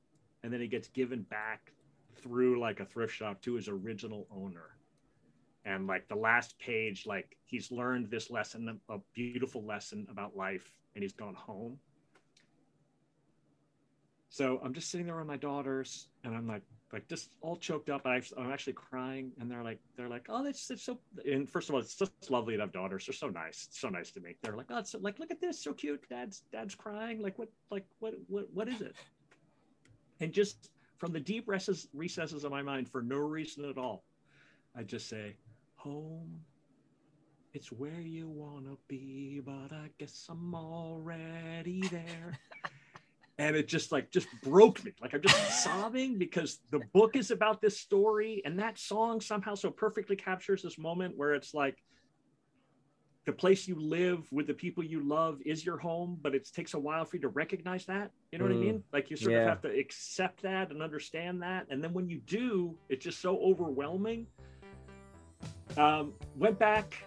and then he gets given back through like a thrift shop to his original owner. And like the last page like he's learned this lesson a beautiful lesson about life and he's gone home. So i'm just sitting there with my daughters and i'm like like just all choked up. I, i'm actually crying and they're like they're like oh that's, that's so and first of all it's just lovely to have daughters. They're so nice so nice to me. They're like oh it's so, like look at this so cute. Dad's dad's crying. Like what like what what what is it? And just from the deep recesses, recesses of my mind for no reason at all i just say home it's where you want to be but i guess i'm already there and it just like just broke me. Like I'm just sobbing because the book is about this story, and that song somehow so perfectly captures this moment where it's like the place you live with the people you love is your home, but it takes a while for you to recognize that. You know what I Mm. mean? Like you sort Yeah. of have to accept that and understand that. And then when you do, it's just so overwhelming. Um, went back,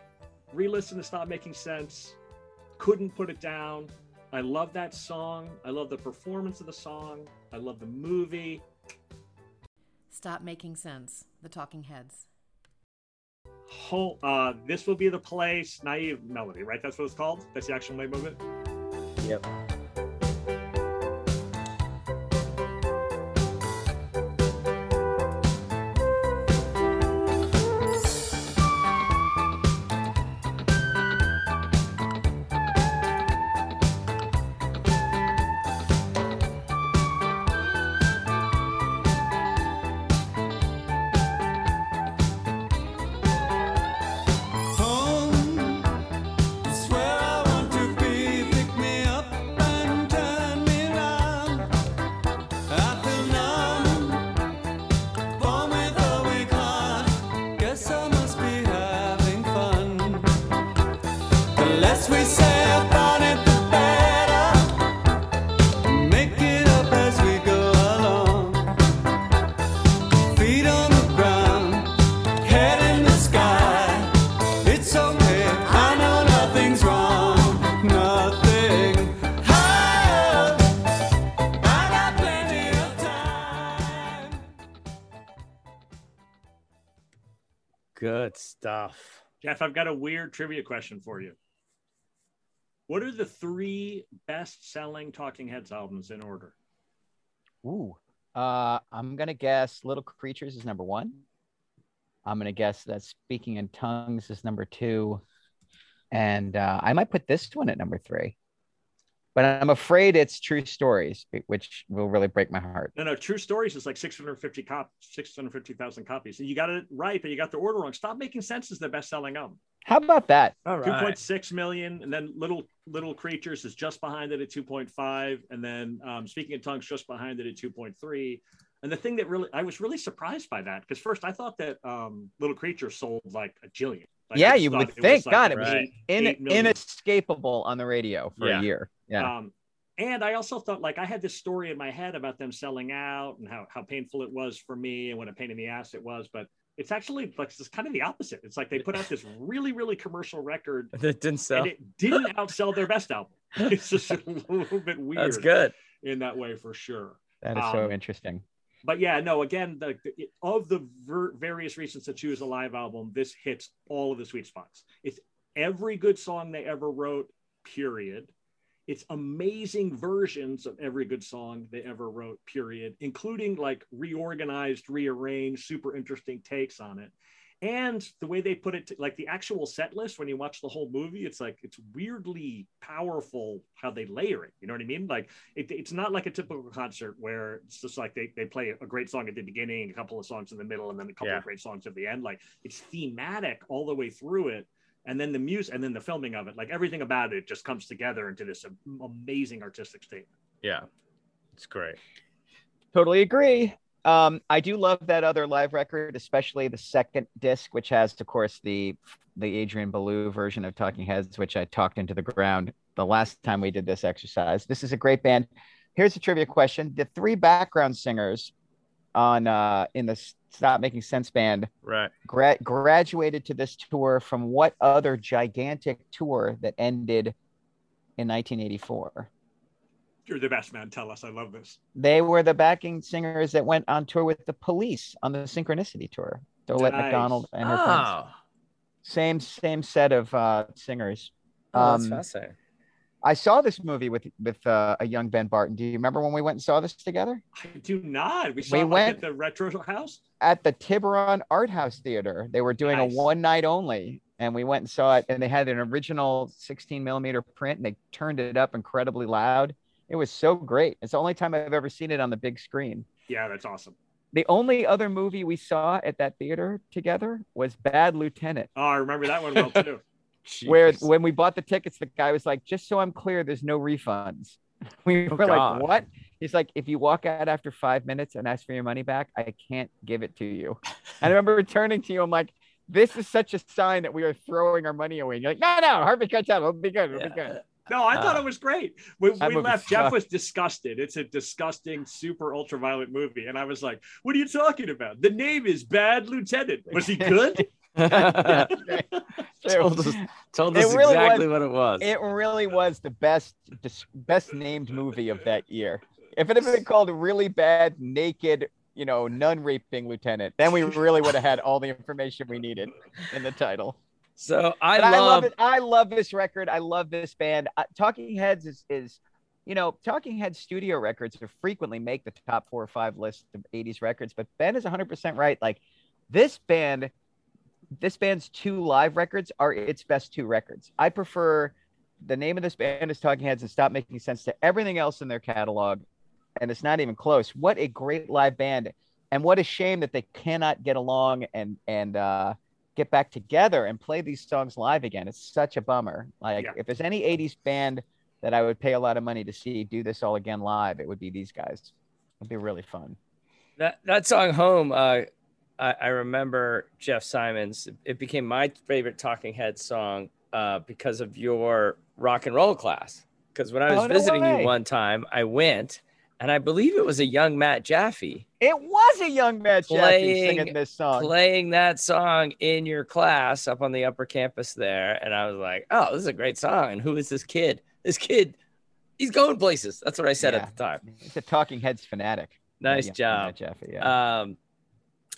re listened to Stop Making Sense, couldn't put it down. I love that song. I love the performance of the song. I love the movie. Stop Making Sense. The Talking Heads. Whole, uh, this will be the place. Naive melody, right? That's what it's called. That's the actual name movement. Yep. Stuff. Jeff, I've got a weird trivia question for you. What are the three best selling Talking Heads albums in order? Ooh. Uh, I'm gonna guess Little Creatures is number one. I'm gonna guess that Speaking in Tongues is number two, and uh, I might put this one at number three. But I'm afraid it's True Stories, which will really break my heart. No, no, True Stories is like 650 cop 650,000 copies. And you got it right, but you got the order wrong. Stop Making Sense is the best selling album. How about that? All right. 2.6 million. And then Little Little Creatures is just behind it at 2.5. And then um, Speaking in Tongues just behind it at 2.3. And the thing that really, I was really surprised by that because first I thought that um, Little Creatures sold like a jillion. Like, yeah, you would think. like God, it was Right. in, inescapable on the radio for Yeah. a year. Yeah. Um, and I also thought like I had this story in my head about them selling out and how, how painful it was for me and what a pain in the ass it was. But it's actually like it's kind of the opposite. It's like they put out this really, really commercial record That didn't sell. and it didn't outsell their best album. It's just a little bit weird That's good. in that way for sure. that is so um, interesting. But yeah, no, again, the, the- of the ver- various reasons to choose a live album, this hits all of the sweet spots. It's every good song they ever wrote, period. It's amazing versions of every good song they ever wrote, period, including like reorganized, rearranged, super interesting takes on it. And the way they put it, like the actual set list, when you watch the whole movie, it's like it's weirdly powerful how they layer it. You know what I mean? Like it, it's not like a typical concert where it's just like they, they play a great song at the beginning, a couple of songs in the middle, and then a couple Yeah. of great songs at the end. Like it's thematic all the way through it. And then the music and then the filming of it, like everything about it just comes together into this amazing artistic statement. Yeah. It's great. Totally agree. Um, I do love that other live record, especially the second disc, which has, of course, the the Adrian Belew version of Talking Heads, which I talked into the ground the last time we did this exercise. This is a great band. Here's a trivia question: The three background singers on uh, in the Stop Making Sense band Right. gra- graduated to this tour from what other gigantic tour that ended in 1984? You're the best man. Tell us. I love this. They were the backing singers that went on tour with the police on the Synchronicity tour. Dolette Nice. McDonald and her friends. Oh, Same same set of uh, singers. oh that's Um, fascinating. I saw this movie with with uh, a young Ben Barton. Do you remember when we went and saw this together I do not. We saw We it, like, went- at the retro house. at the Tiburon Art House Theater? They were doing Nice. a one night only, and we went and saw it. And they had an original 16 millimeter print, and they turned it up incredibly loud. It was so great. It's the only time I've ever seen it on the big screen. Yeah, that's awesome. The only other movie we saw at that theater together was Bad Lieutenant, Oh, I remember that one well too. where when we bought the tickets, the guy was like, "Just so I'm clear, there's no refunds." We Oh, were God. like, "What?" He's like, if you walk out after five minutes and ask for your money back, I can't give it to you. And I remember returning to you. I'm like, this is such a sign that we are throwing our money away. And you're like, no, no, Harvey Keitel, it'll be good, it'll be good. No, I thought Uh, it was great. When we movie left, Jeff was disgusted. It's a disgusting, super ultraviolet movie. And I was like, What are you talking about? The name is Bad Lieutenant. Was he good? Told us, told It us really exactly was- what it was. It really was the best, best named movie of that year. If it had been called really bad, naked, you know, nun raping lieutenant, then we really would have had all the information we needed in the title. So I But I love love, it. I love this record. I love this band. Uh, Talking Heads is is, you know, Talking Heads studio records are frequently make the top four or five list of '80s records. But Ben is 100 percent right. Like this band, this band's two live records are its best two records. I prefer the name of this band is Talking Heads and Stop Making Sense to everything else in their catalog, and it's not even close. What a great live band, and what a shame that they cannot get along and and uh, get back together and play these songs live again. It's such a bummer. Like Yeah. if there's any 80s band that I would pay a lot of money to see do this all again live, it would be these guys. It'd be really fun. that that song home uh I, I remember jeff simons it became my favorite talking head song uh because of your rock and roll class because when i was Oh, no visiting way. you one time i went and i believe it was a young matt jaffe It was a young Matt Jaffe Playing- singing this song. playing that song in your class up on the upper campus there and i was like oh this is a great song and who is this kid this kid he's going places that's what i said Yeah. at the time He's a Talking Heads fanatic. nice Yeah, job Matt Jaffe, yeah. Um,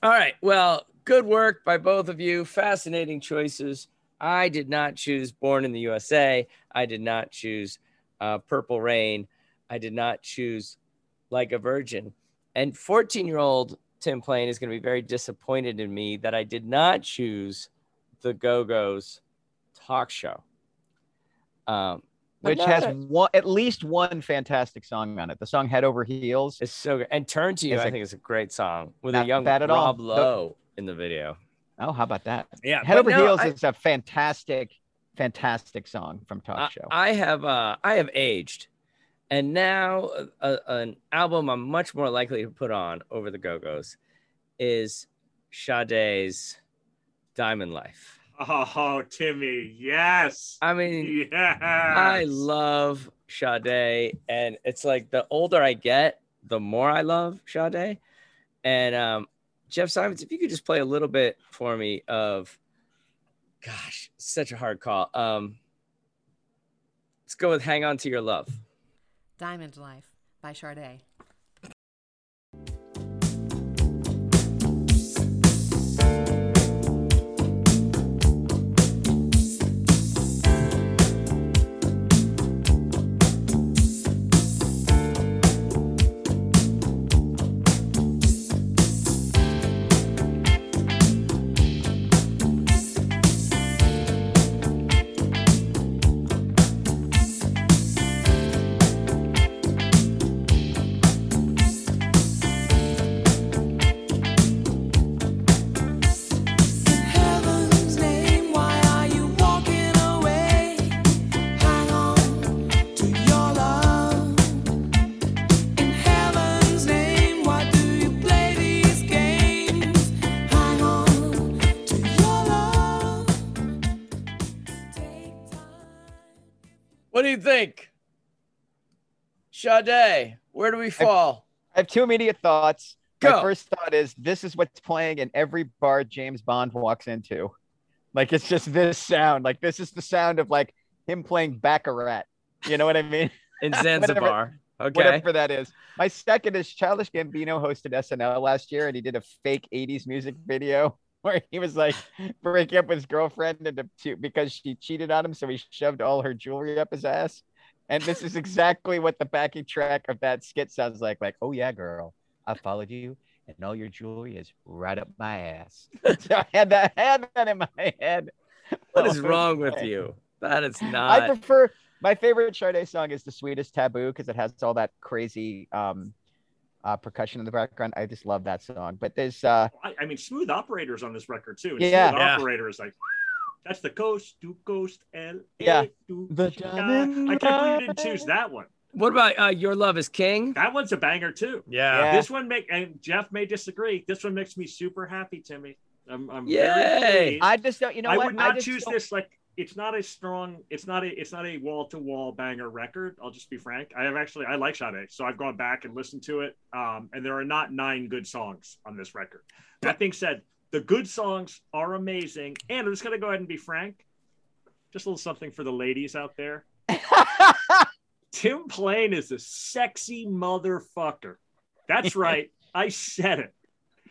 all right. Well, good work by both of you. Fascinating choices. I did not choose Born in the USA. I did not choose uh, Purple Rain. I did not choose Like a Virgin. And 14 year old Tim Plain is going to be very disappointed in me that I did not choose the Go Go's talk show. Um, Which has that- one, at least one fantastic song on it. The song Head Over Heels. it's so good. And Turn to You, I a- think is a great song with a young at all. Rob The- Lowe in the video. Oh, how about that? Yeah. Head Over no, Heels I- is a fantastic, fantastic song from Talk I, Show. I have uh I have aged, and now uh, an album I'm much more likely to put on over the Go Go's is Sade's Diamond Life. Oh, Timmy, yes. I mean, Yes. I love Sade, and it's like the older I get, the more I love Sade. And um, Jeff Simons, if you could just play a little bit for me of, gosh, such a hard call. Um, let's go with "Hang On to Your Love." Diamond Life by Sade. You think? Sade, where do we fall? I have two immediate thoughts. Go. My first thought is this is what's playing in every bar James Bond walks into. Like it's just this sound. Like this is the sound of like him playing Baccarat. You know what I mean? In Zanzibar. Okay. Whatever that is. My second is Childish Gambino hosted SNL last year and he did a fake 80s music video where he was like breaking up with his girlfriend and to, because she cheated on him. So he shoved all her jewelry up his ass. And this is exactly what the backing track of that skit sounds like. Like, oh yeah, girl, I followed you, and all your jewelry is right up my ass. so I had that, I had that in my head. What is Oh, wrong with you? That is not. I prefer my favorite Sade song is the sweetest taboo because it has all that crazy um uh, percussion in the background. I just love that song. But there's uh I, I mean, Smooth Operator's on this record too. Yeah. Smooth Yeah. Operator is like, that's the coast to coast L. Yeah. The I can't believe you didn't choose that one. What about uh, Your Love is King? That one's a banger too. Yeah. This one make and Jeff may disagree. This one makes me super happy, Timmy. I'm, I'm Yay! very. I just don't. You know I what? would not just choose don't- this like it's not a strong it's not a it's not a wall to wall banger record. I'll just be frank. I have actually I like Sade, so I've gone back and listened to it. Um, and there are not nine good songs on this record. That being said, the good songs are amazing. And I'm just gonna go ahead and be frank. Just a little something for the ladies out there. Tim Plain is a sexy motherfucker. That's right. I said it.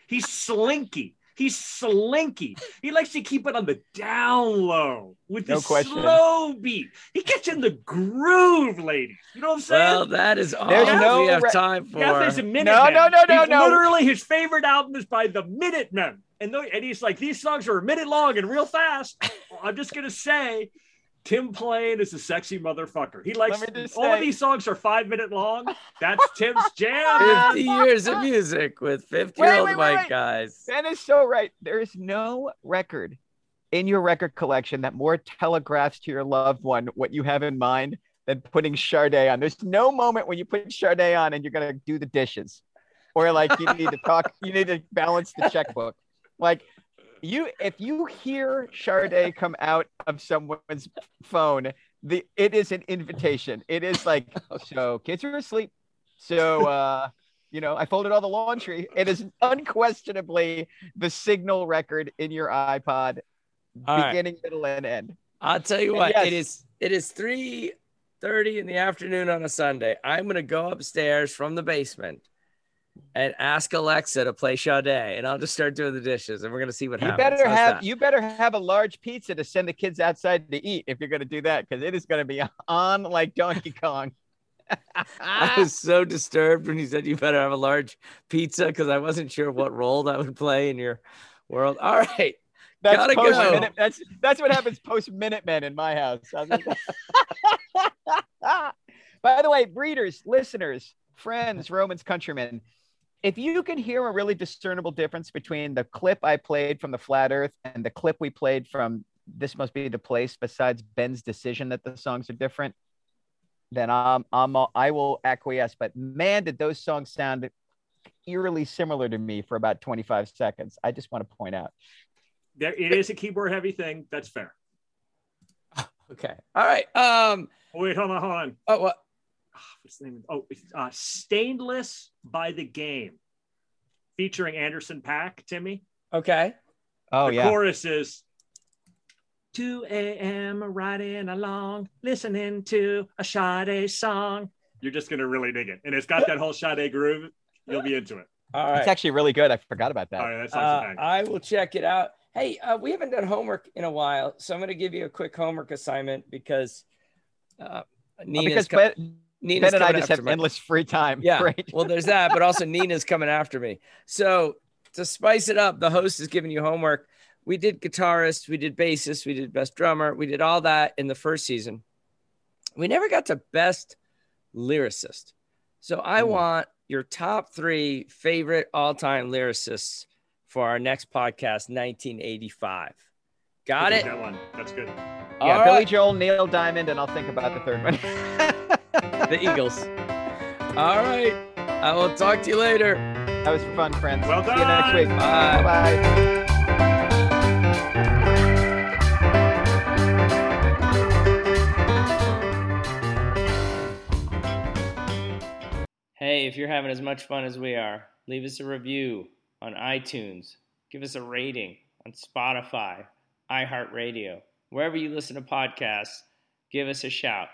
He's slinky. He's slinky. He likes to keep it on the down low with No the question. slow beat. He gets in the groove, ladies. You know what I'm saying? Well, that is all There's we no have re- time for. Gaff is a Minutemen. No, no, no, no, He's no. Literally, his favorite album is by the Minutemen, and tho- and he's like, these songs are a minute long and real fast. I'm just gonna say, Tim Plain is a sexy motherfucker. He likes Let me just all of these songs are five minute long. That's Tim's jam. 50 years of music with 50 year old wait, wait, white wait. guys. Ben is so right. There is no record in your record collection that more telegraphs to your loved one what you have in mind than putting Sade on. There's no moment when you put Sade on and you're gonna do the dishes, or like you need to talk, you need to balance the checkbook. Like you, if you hear Sade come out of someone's phone, the it is an invitation. It is like, so kids are asleep, so. uh you know, I folded all the laundry. It is unquestionably the signal record in your iPod, All right. beginning, middle, and end. I'll tell you what, yes. it is it is 3:30 in the afternoon on a Sunday. I'm gonna go upstairs from the basement and ask Alexa to play Sade, and I'll just start doing the dishes, and we're gonna see what You happens. better How's have that? you better have a large pizza to send the kids outside to eat if you're going to do that because it is going to be on like Donkey Kong. I was so disturbed when you said you better have a large pizza because I wasn't sure what role that would play in your world. All right. That's Gotta post go. minute. That's that's what happens post Minutemen in my house. By the way, breeders, listeners, friends, Romans, countrymen, if you can hear a really discernible difference between the clip I played from the Flat Earth and the clip we played from This Must Be the Place, besides Ben's decision that the songs are different, then I'm I'm I will acquiesce. But man, did those songs sound eerily similar to me for about 25 seconds. I just want to point out. There, it is a keyboard heavy thing. That's fair. Okay. All right. Um. Wait, hold on, hold on. Oh, what? Ah, What's the name? Oh, uh, Stainless by the Game, featuring Anderson .Paak. Timmy. Okay. Oh the yeah. chorus is 2 a.m. riding along, listening to a Sade song. You're just gonna really dig it, and it's got that whole Sade groove. You'll be into it. All right. It's actually really good. I forgot about that. All right, that sounds Uh. I will check it out. Hey, uh, we haven't done homework in a while, so I'm going to give you a quick homework assignment because uh, Oh, Nina's, because co- Ben, Nina's ben and I just have me. endless free time. Yeah. Right. Well, there's that, but also Nina's coming after me. So to spice it up, the host is giving you homework. We did guitarist, we did bassist, we did best drummer, we did all that in the first season. We never got to best lyricist. So I Ooh. want your top three favorite all-time lyricists for our next podcast, 1985. Got it? That one. That's good. All yeah, Billy right. Joel, Neil Diamond, and I'll think about the third one. the Eagles. All right. I will talk to you later. that was fun, friends. Well See you next week. Bye. Bye. Hey, if you're having as much fun as we are, leave us a review on iTunes. Give us a rating on Spotify, iHeartRadio. Wherever you listen to podcasts, give us a shout.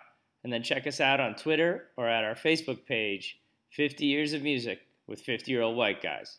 And then check us out on Twitter or at our Facebook page, 50 Years of Music with 50 Year Old White Guys.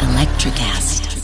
Electricast.